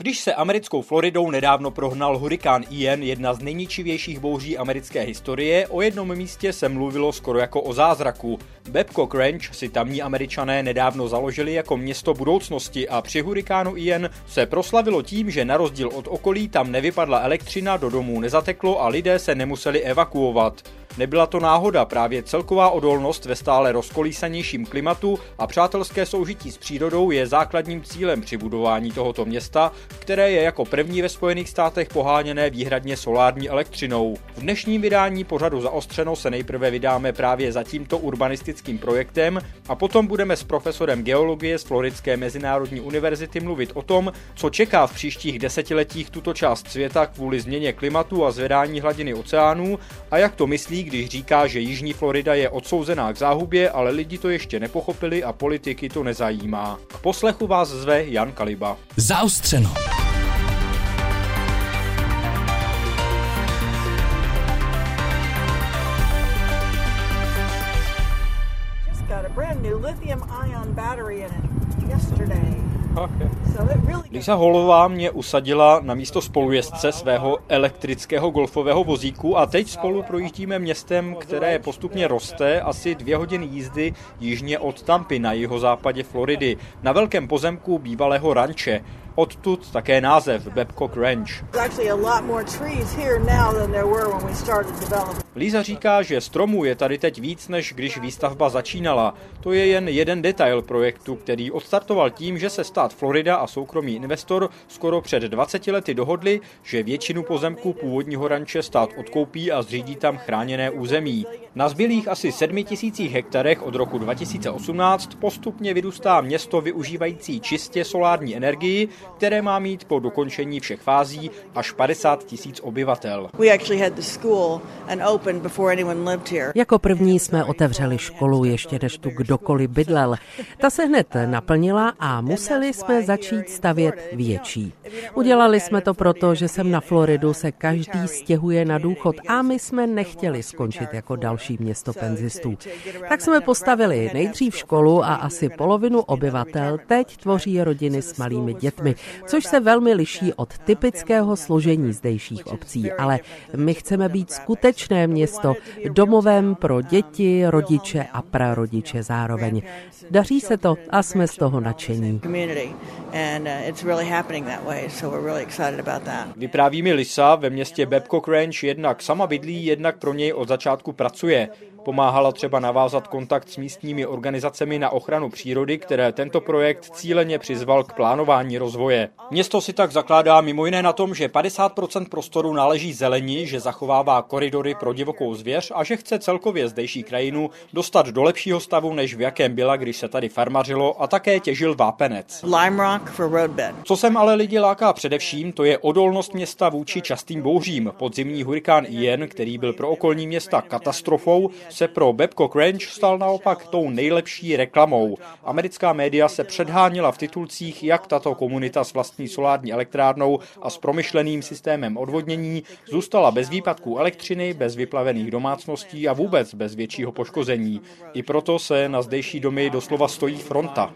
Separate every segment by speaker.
Speaker 1: Když se americkou Floridou nedávno prohnal hurikán Ian, jedna z nejničivějších bouří americké historie, o jednom místě se mluvilo skoro jako o zázraku. Babcock Ranch si tamní američané nedávno založili jako město budoucnosti a při hurikánu Ian se proslavilo tím, že na rozdíl od okolí tam nevypadla elektřina, do domů nezateklo a lidé se nemuseli evakuovat. Nebyla to náhoda, právě celková odolnost ve stále rozkolísanějším klimatu a přátelské soužití s přírodou je základním cílem při budování tohoto města, které je jako první ve Spojených státech poháněné výhradně solární elektřinou. V dnešním vydání pořadu zaostřeno se nejprve vydáme právě za tímto urbanistickým projektem a potom budeme s profesorem geologie z Floridské mezinárodní univerzity mluvit o tom, co čeká v příštích desetiletích tuto část světa kvůli změně klimatu a zvedání hladiny oceánů a jak to myslí, když říká, že Jižní Florida je odsouzená k záhubě, ale lidi to ještě nepochopili a politiky to nezajímá. K poslechu vás zve Jan Kaliba.
Speaker 2: Zaostřeno. lithium ion battery in it yesterday.
Speaker 1: Lisa Holová mě usadila na místo spolujezdce svého elektrického golfového vozíku a teď spolu projíždíme městem, které postupně roste asi dvě hodiny jízdy jižně od Tampy na jihozápadě Floridy, na velkém pozemku bývalého ranče. Odtud také název Babcock Ranch. Líza říká, že stromů je tady teď víc, než když výstavba začínala. To je jen jeden detail projektu, který odstartoval tím, že se stát Florida a soukromý investor skoro před 20 lety dohodli, že většinu pozemků původního ranče stát odkoupí a zřídí tam chráněné území. Na zbylých asi 7 tisících hektarech od roku 2018 postupně vyrůstá město využívající čistě solární energii, které má mít po dokončení všech fází až 50 tisíc obyvatel.
Speaker 3: Jako první jsme otevřeli školu, ještě než tu kdokoliv bydlel. Ta se hned naplnila a museli jsme začít stavět větší. Udělali jsme to proto, že sem na Floridu se každý stěhuje na důchod a my jsme nechtěli skončit jako další město penzistů. Tak jsme postavili nejdřív školu a asi polovinu obyvatel teď tvoří rodiny s malými dětmi, což se velmi liší od typického složení zdejších obcí, ale my chceme být skutečné město, domovem pro děti, rodiče a prarodiče zároveň. Daří se to a jsme z toho nadšení.
Speaker 1: Vypráví mi Lisa ve městě Babcock Ranch jednak sama bydlí, jednak pro něj od začátku pracuje. career Pomáhala třeba navázat kontakt s místními organizacemi na ochranu přírody, které tento projekt cíleně přizval k plánování rozvoje. Město si tak zakládá mimo jiné na tom, že 50% prostoru náleží zelení, že zachovává koridory pro divokou zvěř a že chce celkově zdejší krajinu dostat do lepšího stavu, než v jakém byla, když se tady farmařilo a také těžil vápenec. Co sem ale lidi láká především, to je odolnost města vůči častým bouřím. Podzimní hurikán Ian, který byl pro okolní města katastrofou, se pro Babcock Ranch stal naopak tou nejlepší reklamou. Americká média se předháněla v titulcích, jak tato komunita s vlastní solární elektrárnou a s promyšleným systémem odvodnění zůstala bez výpadků elektřiny, bez vyplavených domácností a vůbec bez většího poškození. I proto se na zdejší domy doslova stojí fronta.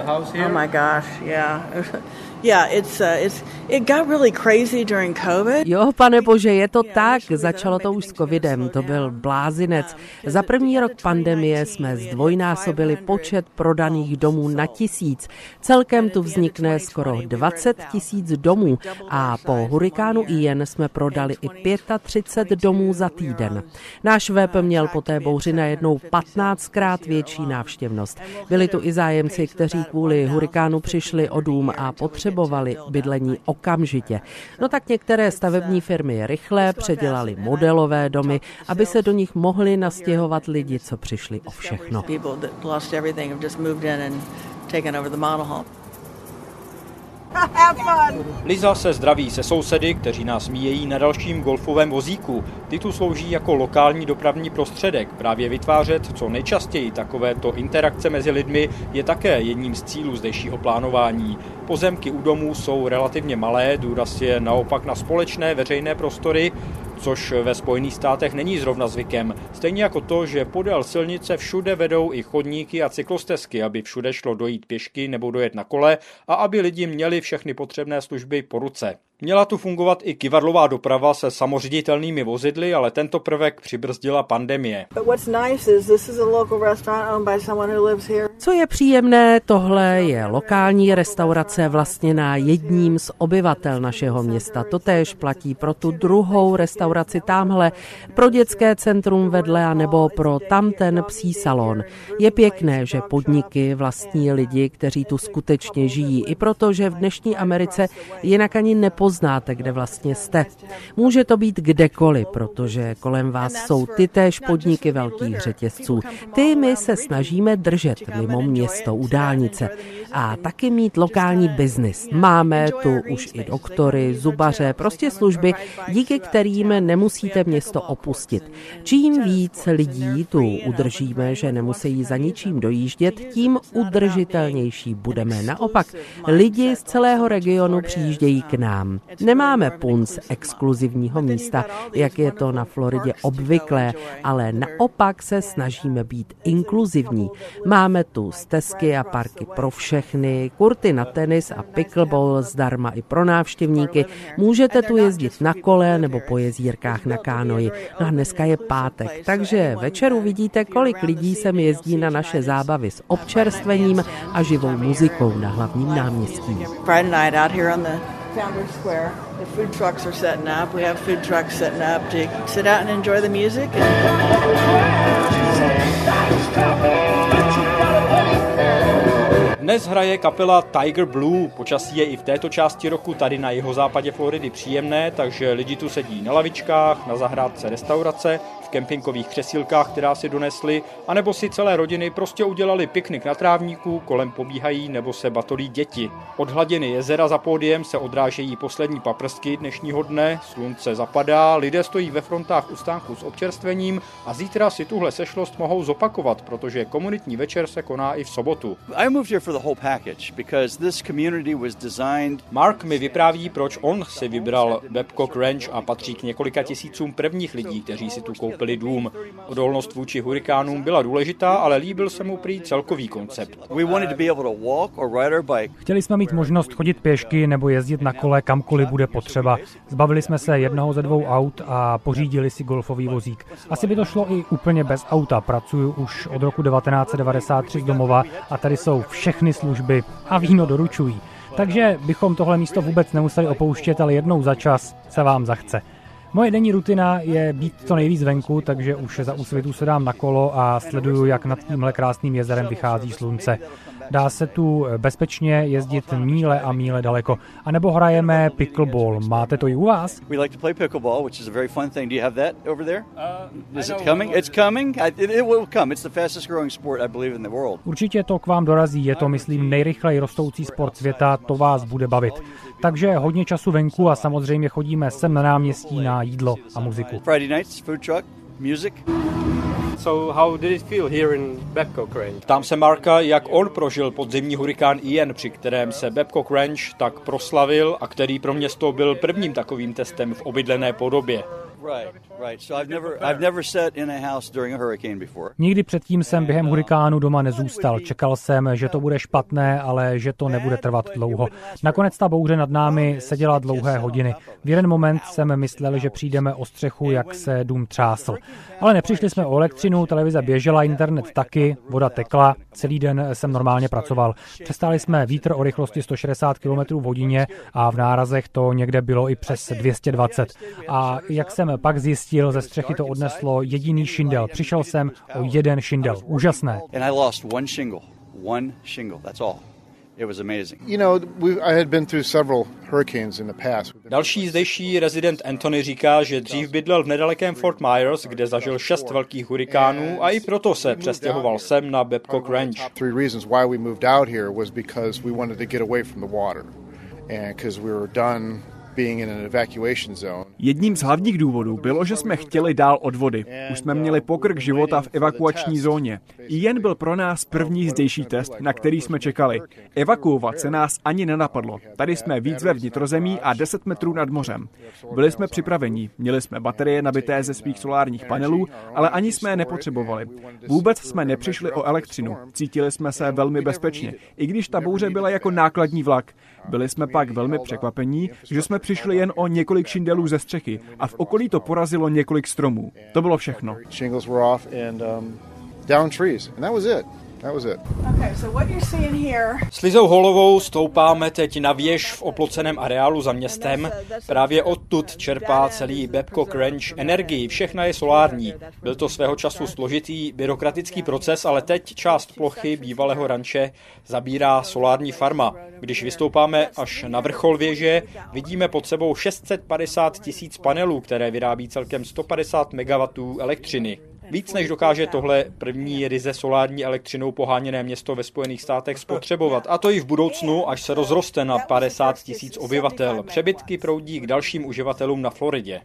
Speaker 3: Oh my gosh, yeah. Yeah, it's, uh, it's, it got really crazy during COVID. Jo, pane bože, je to tak. Začalo to už s covidem, to byl blázinec. Za první rok pandemie jsme zdvojnásobili počet prodaných domů na tisíc. Celkem tu vznikne skoro 20 tisíc domů a po hurikánu Ian jsme prodali i 35 domů za týden. Náš web měl po té bouři najednou 15krát větší návštěvnost. Byli tu i zájemci, kteří kvůli hurikánu přišli o dům a potřebovali potřebovali bydlení okamžitě. No tak některé stavební firmy rychle předělali modelové domy, aby se do nich mohli nastěhovat lidi, co přišli o všechno.
Speaker 1: Liza se zdraví se sousedy, kteří nás míjejí na dalším golfovém vozíku. Ty tu slouží jako lokální dopravní prostředek. Právě vytvářet co nejčastěji takovéto interakce mezi lidmi je také jedním z cílů zdejšího plánování. Pozemky u domů jsou relativně malé, důraz je naopak na společné veřejné prostory, což ve Spojených státech není zrovna zvykem. Stejně jako to, že podél silnice všude vedou i chodníky a cyklostezky, aby všude šlo dojít pěšky nebo dojet na kole a aby lidi měli všechny potřebné služby po ruce. Měla tu fungovat i kivadlová doprava se samoředitelnými vozidly, ale tento prvek přibrzdila pandemie.
Speaker 3: Co je příjemné, tohle je lokální restaurace vlastněná jedním z obyvatel našeho města. Totéž platí pro tu druhou restauraci tamhle, pro dětské centrum vedle a nebo pro tamten psí salon. Je pěkné, že podniky vlastní lidi, kteří tu skutečně žijí, i proto, že v dnešní Americe jinak ani nepo nepoznáte, kde vlastně jste. Může to být kdekoliv, protože kolem vás jsou ty též podniky velkých řetězců. Ty my se snažíme držet mimo město u dálnice a taky mít lokální biznis. Máme tu už i doktory, zubaře, prostě služby, díky kterým nemusíte město opustit. Čím víc lidí tu udržíme, že nemusí za ničím dojíždět, tím udržitelnější budeme. Naopak, lidi z celého regionu přijíždějí k nám. Nemáme punc exkluzivního místa, jak je to na Floridě obvyklé, ale naopak se snažíme být inkluzivní. Máme tu stezky a parky pro všechny, kurty na tenis a pickleball zdarma i pro návštěvníky. Můžete tu jezdit na kole nebo po jezírkách na kánoji. No a dneska je pátek, takže večer uvidíte, kolik lidí sem jezdí na naše zábavy s občerstvením a živou muzikou na hlavním náměstí. Friday night out here on the Founders Square. The food trucks are setting up. We have food trucks setting up to sit out and enjoy the music.
Speaker 1: Dnes hraje kapela Tiger Blue. Počasí je i v této části roku tady na jeho západě Floridy příjemné, takže lidi tu sedí na lavičkách, na zahrádce restaurace kempingových křesílkách, která si donesli, anebo si celé rodiny prostě udělali piknik na trávníku, kolem pobíhají nebo se batolí děti. Od hladiny jezera za pódiem se odrážejí poslední paprstky dnešního dne, slunce zapadá, lidé stojí ve frontách u stánku s občerstvením a zítra si tuhle sešlost mohou zopakovat, protože komunitní večer se koná i v sobotu. Mark mi vypráví, proč on si vybral Babcock Ranch a patří k několika tisícům prvních lidí, kteří si tu koupili koupili dům. Odolnost vůči hurikánům byla důležitá, ale líbil se mu prý celkový koncept.
Speaker 4: Chtěli jsme mít možnost chodit pěšky nebo jezdit na kole kamkoliv bude potřeba. Zbavili jsme se jednoho ze dvou aut a pořídili si golfový vozík. Asi by to šlo i úplně bez auta. Pracuju už od roku 1993 z domova a tady jsou všechny služby a víno doručují. Takže bychom tohle místo vůbec nemuseli opouštět, ale jednou za čas se vám zachce. Moje denní rutina je být to nejvíc venku, takže už za úsvitu se dám na kolo a sleduju, jak nad tímhle krásným jezerem vychází slunce. Dá se tu bezpečně jezdit míle a míle daleko. A nebo hrajeme pickleball. Máte to i u vás? We like to play pickleball, which is a very fun thing. Do you have that over there? Uh, is it coming? It's coming. It, it will come. It's the fastest growing sport, I believe, in the world. Určitě to k vám dorazí. Je to, myslím, nejrychleji rostoucí sport světa. To vás bude bavit. Takže hodně času venku a samozřejmě chodíme sem na náměstí na jídlo a muziku. Friday nights, food truck, music.
Speaker 1: So how did it feel here in Babcock Ranch? Tam se Marka, jak on prožil podzimní hurikán Ian, při kterém se Babcock Ranch tak proslavil a který pro město byl prvním takovým testem v obydlené podobě.
Speaker 4: Nikdy předtím jsem během hurikánu doma nezůstal. Čekal jsem, že to bude špatné, ale že to nebude trvat dlouho. Nakonec ta bouře nad námi seděla dlouhé hodiny. V jeden moment jsem myslel, že přijdeme o střechu, jak se dům třásl. Ale nepřišli jsme o elektřinu, televize běžela, internet taky, voda tekla, celý den jsem normálně pracoval. Přestáli jsme vítr o rychlosti 160 km v hodině a v nárazech to někde bylo i přes 220. A jak jsem pak zjistil, ze střechy to odneslo jediný šindel. Přišel jsem o jeden šindel. Úžasné. One shingle, that's all.
Speaker 1: It was amazing. You know, we, I had been through several Další zdejší rezident Anthony říká, že dřív bydlel v nedalekém Fort Myers, kde zažil šest velkých hurikánů a i proto se přestěhoval sem na Babcock Ranch. And because we were done
Speaker 5: Jedním z hlavních důvodů bylo, že jsme chtěli dál od vody. Už jsme měli pokrk života v evakuační zóně. Jen byl pro nás první zdejší test, na který jsme čekali. Evakuovat se nás ani nenapadlo. Tady jsme víc ve vnitrozemí a 10 metrů nad mořem. Byli jsme připraveni, měli jsme baterie nabité ze svých solárních panelů, ale ani jsme je nepotřebovali. Vůbec jsme nepřišli o elektřinu. Cítili jsme se velmi bezpečně, i když ta bouře byla jako nákladní vlak. Byli jsme pak velmi překvapení, že jsme přišli jen o několik šindelů ze střechy a v okolí to porazilo několik stromů. To bylo všechno.
Speaker 1: S Lizou Holovou stoupáme teď na věž v oploceném areálu za městem. Právě odtud čerpá celý Babcock Ranch energii. Všechna je solární. Byl to svého času složitý byrokratický proces, ale teď část plochy bývalého ranče zabírá solární farma. Když vystoupáme až na vrchol věže, vidíme pod sebou 650 tisíc panelů, které vyrábí celkem 150 MW elektřiny. Víc než dokáže tohle první ryze solární elektřinou poháněné město ve Spojených státech spotřebovat. A to i v budoucnu, až se rozroste na 50 tisíc obyvatel. Přebytky proudí k dalším uživatelům na Floridě.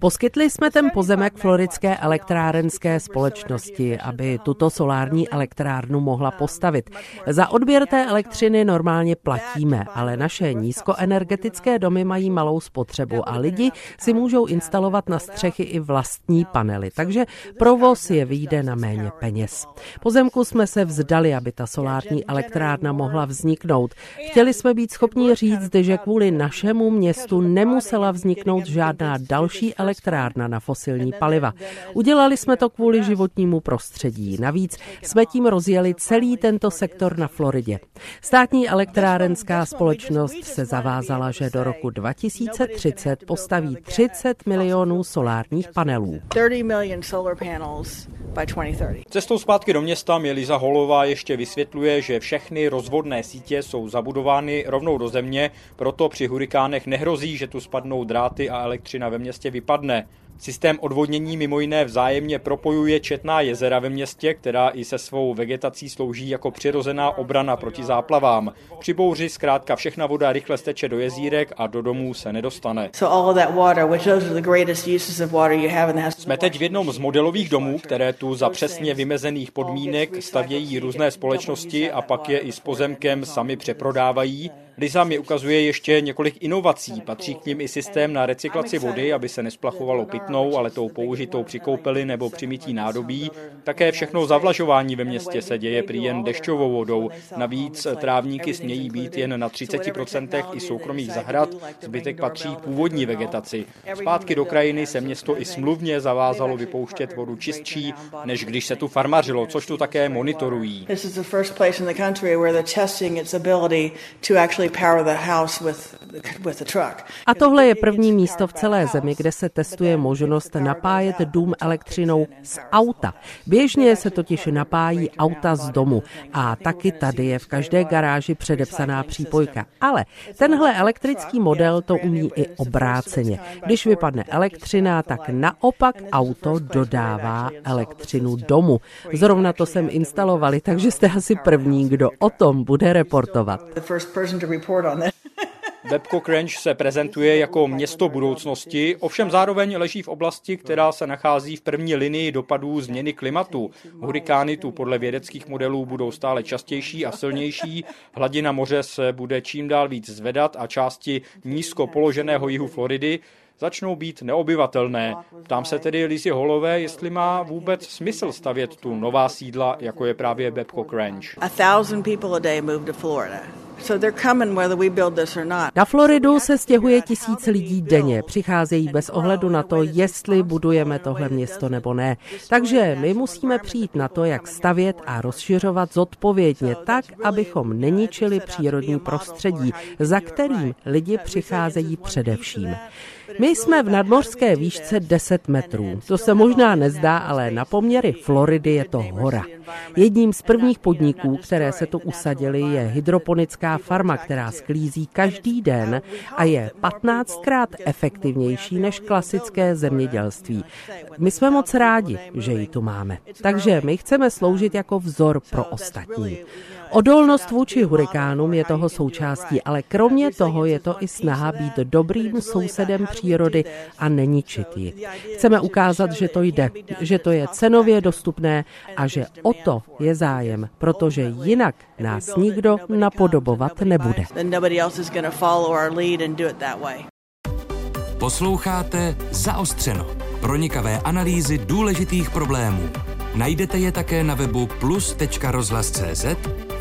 Speaker 3: Poskytli jsme ten pozemek floridské elektrárenské společnosti, aby tuto solární elektrárnu mohla postavit. Za odběr té elektřiny normálně platíme, ale naše nízkoenergetické domy mají malou spotřebu a lidi si můžou instalovat instalovat na střechy i vlastní panely, takže provoz je výjde na méně peněz. Pozemku jsme se vzdali, aby ta solární elektrárna mohla vzniknout. Chtěli jsme být schopni říct, že kvůli našemu městu nemusela vzniknout žádná další elektrárna na fosilní paliva. Udělali jsme to kvůli životnímu prostředí. Navíc jsme tím rozjeli celý tento sektor na Floridě. Státní elektrárenská společnost se zavázala, že do roku 2030 postaví 30 milionů milionů solárních panelů.
Speaker 1: Cestou zpátky do města mě Liza Holová ještě vysvětluje, že všechny rozvodné sítě jsou zabudovány rovnou do země, proto při hurikánech nehrozí, že tu spadnou dráty a elektřina ve městě vypadne. Systém odvodnění mimo jiné vzájemně propojuje četná jezera ve městě, která i se svou vegetací slouží jako přirozená obrana proti záplavám. Při bouři zkrátka všechna voda rychle steče do jezírek a do domů se nedostane. Jsme teď v jednom z modelových domů, které tu za přesně vymezených podmínek stavějí různé společnosti a pak je i s pozemkem sami přeprodávají. Liza mi ukazuje ještě několik inovací. Patří k nim i systém na recyklaci vody, aby se nesplachovalo pitnou, ale tou použitou při koupeli nebo při mytí nádobí. Také všechno zavlažování ve městě se děje prý jen dešťovou vodou. Navíc trávníky smějí být jen na 30% i soukromých zahrad, zbytek patří původní vegetaci. Zpátky do krajiny se město i smluvně zavázalo vypouštět vodu čistší, než když se tu farmařilo, což tu také monitorují.
Speaker 3: A tohle je první místo v celé zemi, kde se testuje možnost napájet dům elektřinou z auta. Běžně se totiž napájí auta z domu a taky tady je v každé garáži předepsaná přípojka. Ale tenhle elektrický model to umí i obráceně. Když vypadne elektřina, tak naopak auto dodává elektřinu domu. Zrovna to jsem instalovali, takže jste asi první, kdo o tom bude reportovat report on this.
Speaker 1: Babcock Ranch se prezentuje jako město budoucnosti, ovšem zároveň leží v oblasti, která se nachází v první linii dopadů změny klimatu. Hurikány tu podle vědeckých modelů budou stále častější a silnější, hladina moře se bude čím dál víc zvedat a části nízko položeného jihu Floridy začnou být neobyvatelné. Ptám se tedy Lizzy Holové, jestli má vůbec smysl stavět tu nová sídla, jako je právě Babcock Ranch. A thousand people a day move to Florida.
Speaker 3: Na Floridu se stěhuje tisíc lidí denně. Přicházejí bez ohledu na to, jestli budujeme tohle město nebo ne. Takže my musíme přijít na to, jak stavět a rozšiřovat zodpovědně tak, abychom neničili přírodní prostředí, za kterým lidi přicházejí především. My jsme v nadmořské výšce 10 metrů. To se možná nezdá, ale na poměry Floridy je to hora. Jedním z prvních podniků, které se tu usadily, je hydroponická farma, která sklízí každý den a je 15krát efektivnější než klasické zemědělství. My jsme moc rádi, že ji tu máme. Takže my chceme sloužit jako vzor pro ostatní. Odolnost vůči hurikánům je toho součástí, ale kromě toho je to i snaha být dobrým sousedem přírody a neničit ji. Chceme ukázat, že to jde, že to je cenově dostupné a že o to je zájem, protože jinak nás nikdo napodobovat nebude.
Speaker 6: Posloucháte Zaostřeno. Pronikavé analýzy důležitých problémů. Najdete je také na webu plus.rozhlas.cz,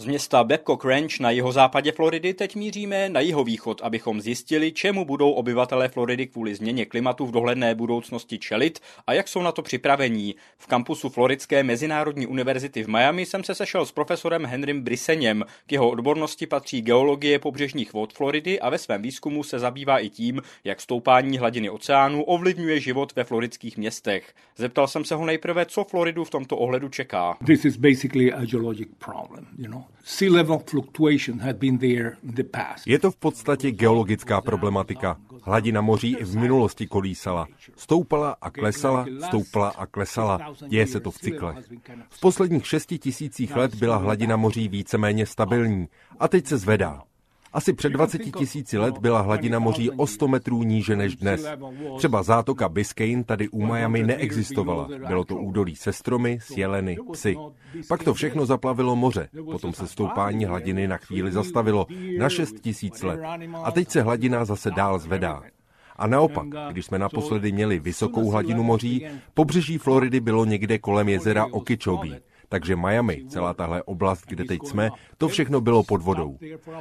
Speaker 7: Z města Babcock Ranch na jeho západě Floridy teď míříme na jihovýchod, abychom zjistili, čemu budou obyvatelé Floridy kvůli změně klimatu v dohledné budoucnosti čelit a jak jsou na to připravení. V kampusu Floridské mezinárodní univerzity v Miami jsem se sešel s profesorem Henrym Briseněm. K jeho odbornosti patří geologie pobřežních vod Floridy a ve svém výzkumu se zabývá i tím, jak stoupání hladiny oceánu ovlivňuje život ve floridských městech. Zeptal jsem se ho nejprve, co Floridu v tomto ohledu čeká.
Speaker 8: This is basically a geologic problem, you know.
Speaker 9: Je to v podstatě geologická problematika. Hladina moří i v minulosti kolísala. Stoupala a klesala, stoupala a klesala. Děje se to v cyklech. V posledních šesti tisících let byla hladina moří víceméně stabilní a teď se zvedá. Asi před 20 tisíci let byla hladina moří o 100 metrů níže než dnes. Třeba zátoka Biscayne tady u Miami neexistovala. Bylo to údolí se stromy, s jeleny, psy. Pak to všechno zaplavilo moře. Potom se stoupání hladiny na chvíli zastavilo na 6 tisíc let. A teď se hladina zase dál zvedá. A naopak, když jsme naposledy měli vysokou hladinu moří, pobřeží Floridy bylo někde kolem jezera Okeechobee. Takže Miami, celá tahle oblast, kde teď jsme, to všechno bylo pod vodou.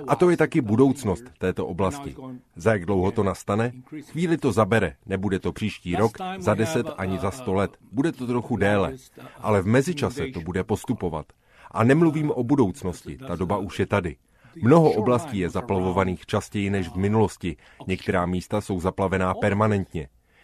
Speaker 9: A to je taky budoucnost této oblasti. Za jak dlouho to nastane? Chvíli to zabere, nebude to příští rok, za deset ani za sto let. Bude to trochu déle, ale v mezičase to bude postupovat. A nemluvím o budoucnosti, ta doba už je tady. Mnoho oblastí je zaplavovaných častěji než v minulosti. Některá místa jsou zaplavená permanentně.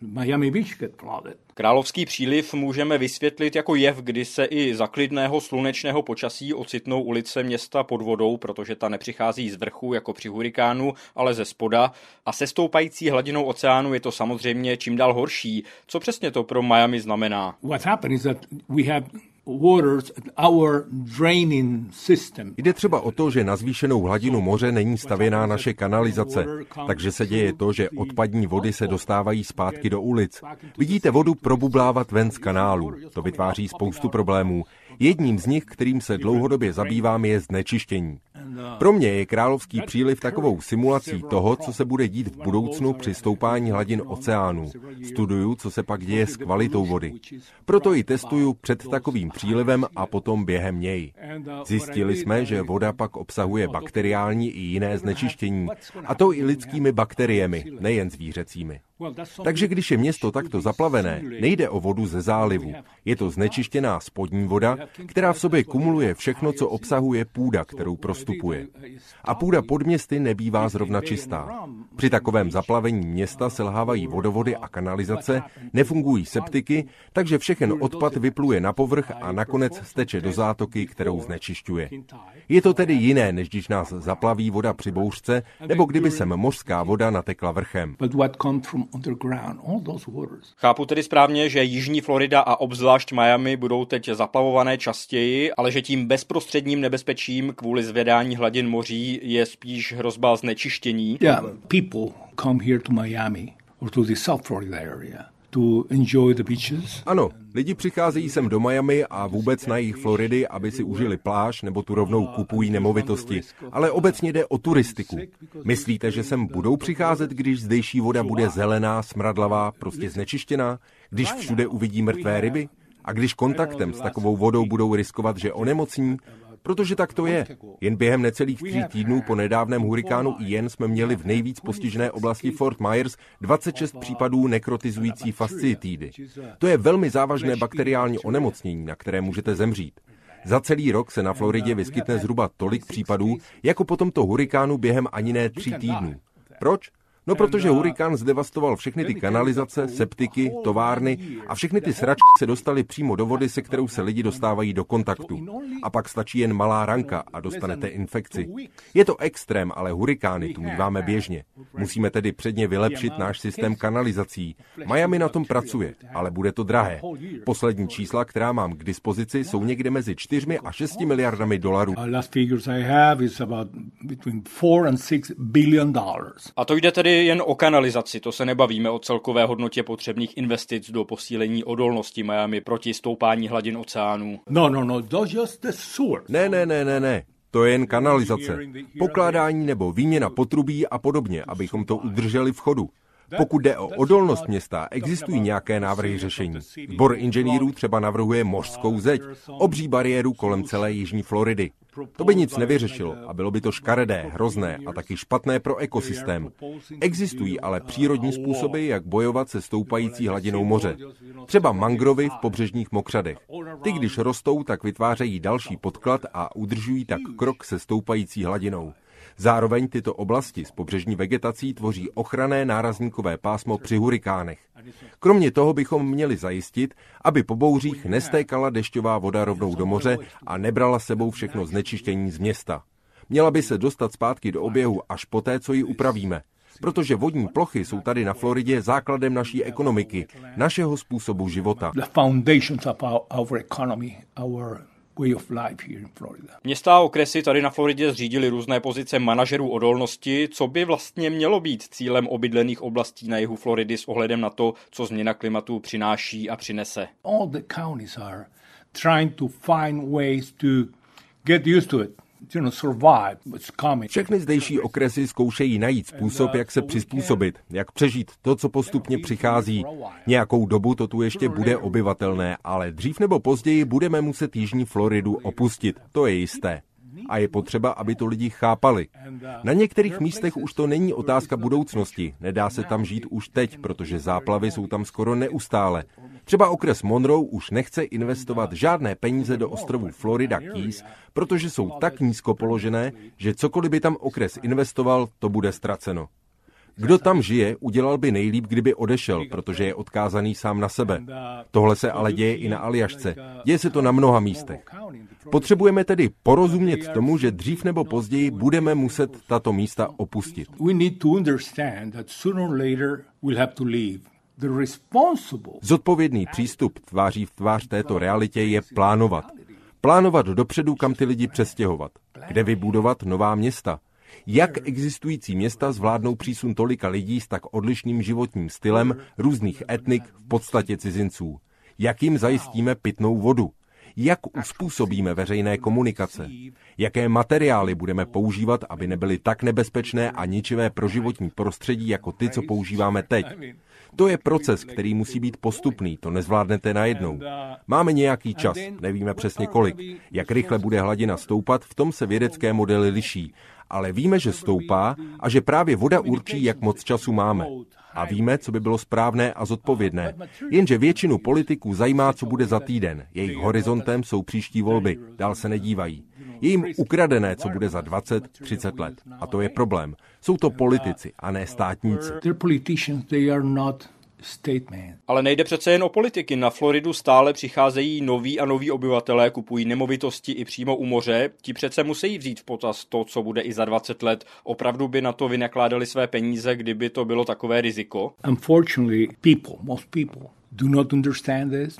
Speaker 7: Miami Beach get flooded. Královský příliv můžeme vysvětlit jako jev, kdy se i za klidného slunečného počasí ocitnou ulice města pod vodou, protože ta nepřichází z vrchu jako při hurikánu, ale ze spoda. A se stoupající hladinou oceánu je to samozřejmě čím dál horší. Co přesně to pro Miami znamená? What happened is that we have Jde třeba o to, že na zvýšenou hladinu moře není stavěná naše kanalizace, takže se děje to, že odpadní vody se dostávají zpátky do ulic. Vidíte vodu probublávat ven z kanálu. To vytváří spoustu problémů. Jedním z nich, kterým se dlouhodobě zabývám, je znečištění. Pro mě je královský příliv takovou simulací toho, co se bude dít v budoucnu při stoupání hladin oceánů. Studuju, co se pak děje s kvalitou vody. Proto ji testuju před takovým přílivem a potom během něj. Zjistili jsme, že voda pak obsahuje bakteriální i jiné znečištění, a to i lidskými bakteriemi, nejen zvířecími. Takže když je město takto zaplavené, nejde o vodu ze zálivu. Je to znečištěná spodní voda, která v sobě kumuluje všechno, co obsahuje půda, kterou prostupuje. A půda pod městy nebývá zrovna čistá. Při takovém zaplavení města selhávají vodovody a kanalizace, nefungují septiky, takže všechen odpad vypluje na povrch a nakonec steče do zátoky, kterou znečišťuje. Je to tedy jiné, než když nás zaplaví voda při bouřce, nebo kdyby sem mořská voda natekla vrchem. Chápu tedy správně, že jižní Florida a obzvlášť Miami budou teď zaplavované častěji, ale že tím bezprostředním nebezpečím kvůli zvedání hladin moří je spíš hrozba znečištění. Yeah, people come here to Miami or to the South Florida area to enjoy the beaches. Ano, lidi přicházejí sem do Miami a vůbec na jejich Floridy, aby si užili pláž nebo tu rovnou kupují nemovitosti. Ale obecně jde o turistiku. Myslíte, že sem budou přicházet, když zdejší voda bude zelená, smradlavá, prostě znečištěná? Když všude uvidí mrtvé ryby? A když kontaktem s takovou vodou budou riskovat, že onemocní, Protože tak to je. Jen během necelých tří týdnů po nedávném hurikánu Ian jsme měli v nejvíc postižené oblasti Fort Myers 26 případů nekrotizující fasciitídy. To je velmi závažné bakteriální onemocnění, na které můžete zemřít. Za celý rok se na Floridě vyskytne zhruba tolik případů, jako po tomto hurikánu během ani ne tří týdnů. Proč?
Speaker 9: No protože hurikán zdevastoval všechny ty kanalizace, septiky, továrny a všechny ty sračky se dostaly přímo do vody, se kterou se lidi dostávají do kontaktu. A pak stačí jen malá ranka a dostanete infekci. Je to extrém, ale hurikány tu míváme běžně. Musíme tedy předně vylepšit náš systém kanalizací. Miami na tom pracuje, ale bude to drahé. Poslední čísla, která mám k dispozici, jsou někde mezi 4 a 6 miliardami dolarů.
Speaker 1: A to jde tedy jen o kanalizaci, to se nebavíme o celkové hodnotě potřebných investic do posílení odolnosti Miami proti stoupání hladin oceánů.
Speaker 9: No, no, no, just the source. Ne, ne, ne, ne, ne. To je jen kanalizace. Pokládání nebo výměna potrubí a podobně, abychom to udrželi v chodu. Pokud jde o odolnost města, existují nějaké návrhy řešení. Zbor inženýrů třeba navrhuje mořskou zeď, obří bariéru kolem celé jižní Floridy. To by nic nevyřešilo a bylo by to škaredé, hrozné a taky špatné pro ekosystém. Existují ale přírodní způsoby, jak bojovat se stoupající hladinou moře. Třeba mangrovy v pobřežních mokřadech. Ty, když rostou, tak vytvářejí další podklad a udržují tak krok se stoupající hladinou. Zároveň tyto oblasti s pobřežní vegetací tvoří ochranné nárazníkové pásmo při hurikánech. Kromě toho bychom měli zajistit, aby po bouřích nestékala dešťová voda rovnou do moře a nebrala sebou všechno znečištění z města. Měla by se dostat zpátky do oběhu až poté, co ji upravíme. Protože vodní plochy jsou tady na Floridě základem naší ekonomiky, našeho způsobu života.
Speaker 1: Města a okresy tady na Floridě zřídili různé pozice manažerů odolnosti, co by vlastně mělo být cílem obydlených oblastí na jihu Floridy s ohledem na to, co změna klimatu přináší a přinese. All the counties are trying to find ways to
Speaker 9: get used to it. Všechny zdejší okresy zkoušejí najít způsob, jak se přizpůsobit, jak přežít to, co postupně přichází. Nějakou dobu to tu ještě bude obyvatelné, ale dřív nebo později budeme muset Jižní Floridu opustit, to je jisté a je potřeba, aby to lidi chápali. Na některých místech už to není otázka budoucnosti, nedá se tam žít už teď, protože záplavy jsou tam skoro neustále. Třeba okres Monroe už nechce investovat žádné peníze do ostrovů Florida Keys, protože jsou tak nízko položené, že cokoliv by tam okres investoval, to bude ztraceno. Kdo tam žije, udělal by nejlíp, kdyby odešel, protože je odkázaný sám na sebe. Tohle se ale děje i na Aljašce. Děje se to na mnoha místech. Potřebujeme tedy porozumět tomu, že dřív nebo později budeme muset tato místa opustit. Zodpovědný přístup tváří v tvář této realitě je plánovat. Plánovat dopředu, kam ty lidi přestěhovat. Kde vybudovat nová města. Jak existující města zvládnou přísun tolika lidí s tak odlišným životním stylem různých etnik, v podstatě cizinců? Jak jim zajistíme pitnou vodu? Jak uspůsobíme veřejné komunikace? Jaké materiály budeme používat, aby nebyly tak nebezpečné a ničivé pro životní prostředí jako ty, co používáme teď? To je proces, který musí být postupný, to nezvládnete najednou. Máme nějaký čas, nevíme přesně kolik. Jak rychle bude hladina stoupat, v tom se vědecké modely liší. Ale víme, že stoupá a že právě voda určí, jak moc času máme. A víme, co by bylo správné a zodpovědné. Jenže většinu politiků zajímá, co bude za týden. Jejich horizontem jsou příští volby. Dál se nedívají. Je jim ukradené, co bude za 20, 30 let. A to je problém. Jsou to politici a ne státníci.
Speaker 1: Ale nejde přece jen o politiky. Na Floridu stále přicházejí noví a noví obyvatelé, kupují nemovitosti i přímo u moře. Ti přece musí vzít v potaz to, co bude i za 20 let. Opravdu by na to vynakládali své peníze, kdyby to bylo takové riziko? Unfortunately, people, most people do not understand this.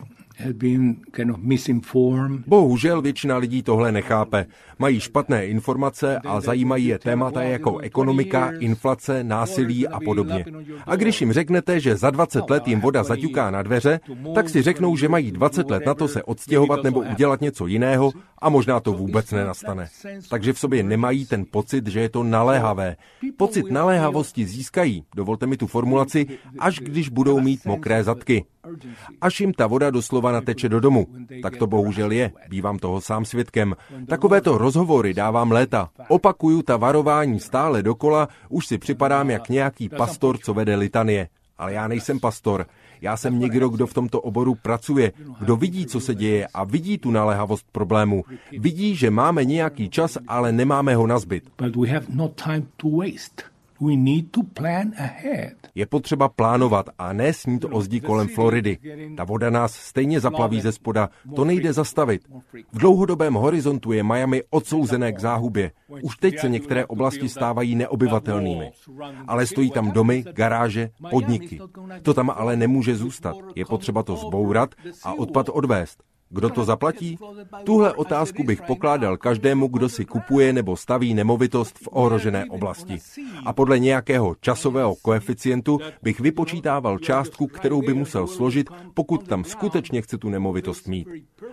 Speaker 9: Bohužel většina lidí tohle nechápe. Mají špatné informace a zajímají je témata jako ekonomika, inflace, násilí a podobně. A když jim řeknete, že za 20 let jim voda zaťuká na dveře, tak si řeknou, že mají 20 let na to se odstěhovat nebo udělat něco jiného a možná to vůbec nenastane. Takže v sobě nemají ten pocit, že je to naléhavé. Pocit naléhavosti získají, dovolte mi tu formulaci, až když budou mít mokré zadky. Až jim ta voda doslova nateče do domu. Tak to bohužel je, bývám toho sám svědkem. Takovéto rozhovory dávám léta. Opakuju ta varování stále dokola, už si připadám jak nějaký pastor, co vede litanie. Ale já nejsem pastor. Já jsem někdo, kdo v tomto oboru pracuje, kdo vidí, co se děje a vidí tu naléhavost problému. Vidí, že máme nějaký čas, ale nemáme ho nazbyt. Je potřeba plánovat a ne snít o zdi kolem Floridy. Ta voda nás stejně zaplaví ze spoda, to nejde zastavit. V dlouhodobém horizontu je Miami odsouzené k záhubě. Už teď se některé oblasti stávají neobyvatelnými. Ale stojí tam domy, garáže, podniky. To tam ale nemůže zůstat. Je potřeba to zbourat a odpad odvést. Kdo to zaplatí? Tuhle otázku bych pokládal každému, kdo si kupuje nebo staví nemovitost v ohrožené oblasti. A podle nějakého časového koeficientu bych vypočítával částku, kterou by musel složit, pokud tam skutečně chce tu nemovitost mít.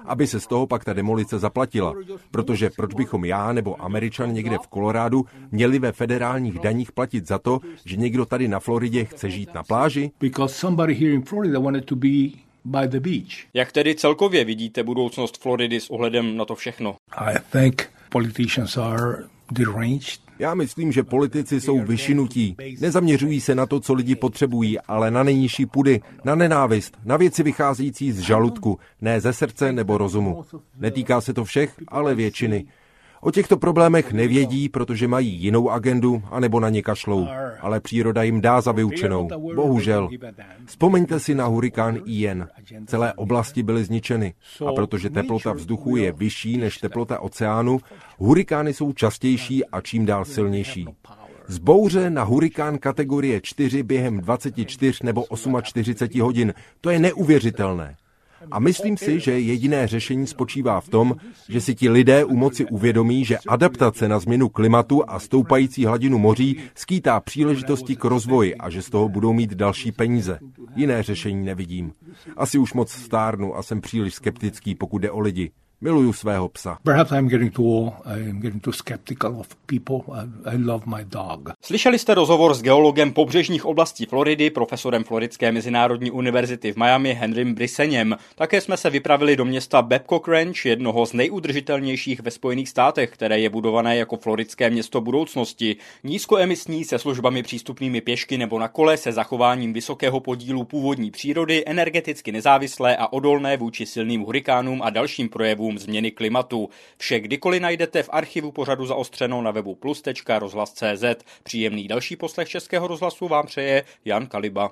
Speaker 9: Aby se z toho pak ta demolice zaplatila. Protože proč bychom já nebo Američan někde v Kolorádu měli ve federálních daních platit za to, že někdo tady na Floridě chce žít na pláži?
Speaker 1: By the beach. Jak tedy celkově vidíte budoucnost Floridy s ohledem na to všechno?
Speaker 7: I think politicians are deranged.
Speaker 9: Já myslím, že politici jsou vyšinutí. Nezaměřují se na to, co lidi potřebují, ale na nejnižší pudy, na nenávist, na věci vycházející z žaludku, ne ze srdce nebo rozumu. Netýká se to všech, ale většiny. O těchto problémech nevědí, protože mají jinou agendu, anebo na ně kašlou. Ale příroda jim dá za vyučenou. Bohužel. Vzpomeňte si na hurikán Ian. Celé oblasti byly zničeny. A protože teplota vzduchu je vyšší než teplota oceánu, hurikány jsou častější a čím dál silnější. Z bouře na hurikán kategorie 4 během 24 nebo 48 hodin. To je neuvěřitelné. A myslím si, že jediné řešení spočívá v tom, že si ti lidé u moci uvědomí, že adaptace na změnu klimatu a stoupající hladinu moří skýtá příležitosti k rozvoji a že z toho budou mít další peníze. Jiné řešení nevidím. Asi už moc stárnu a jsem příliš skeptický, pokud jde o lidi. Miluju svého psa.
Speaker 1: Slyšeli jste rozhovor s geologem pobřežních oblastí Floridy, profesorem Floridské mezinárodní univerzity v Miami Henrym Briseněm. Také jsme se vypravili do města Babcock Ranch, jednoho z nejudržitelnějších ve Spojených státech, které je budované jako floridské město budoucnosti. Nízkoemisní se službami přístupnými pěšky nebo na kole se zachováním vysokého podílu původní přírody, energeticky nezávislé a odolné vůči silným hurikánům a dalším projevům dopadům změny klimatu. Vše kdykoliv najdete v archivu pořadu zaostřeno na webu plus.rozhlas.cz. Příjemný další poslech Českého rozhlasu vám přeje Jan Kaliba.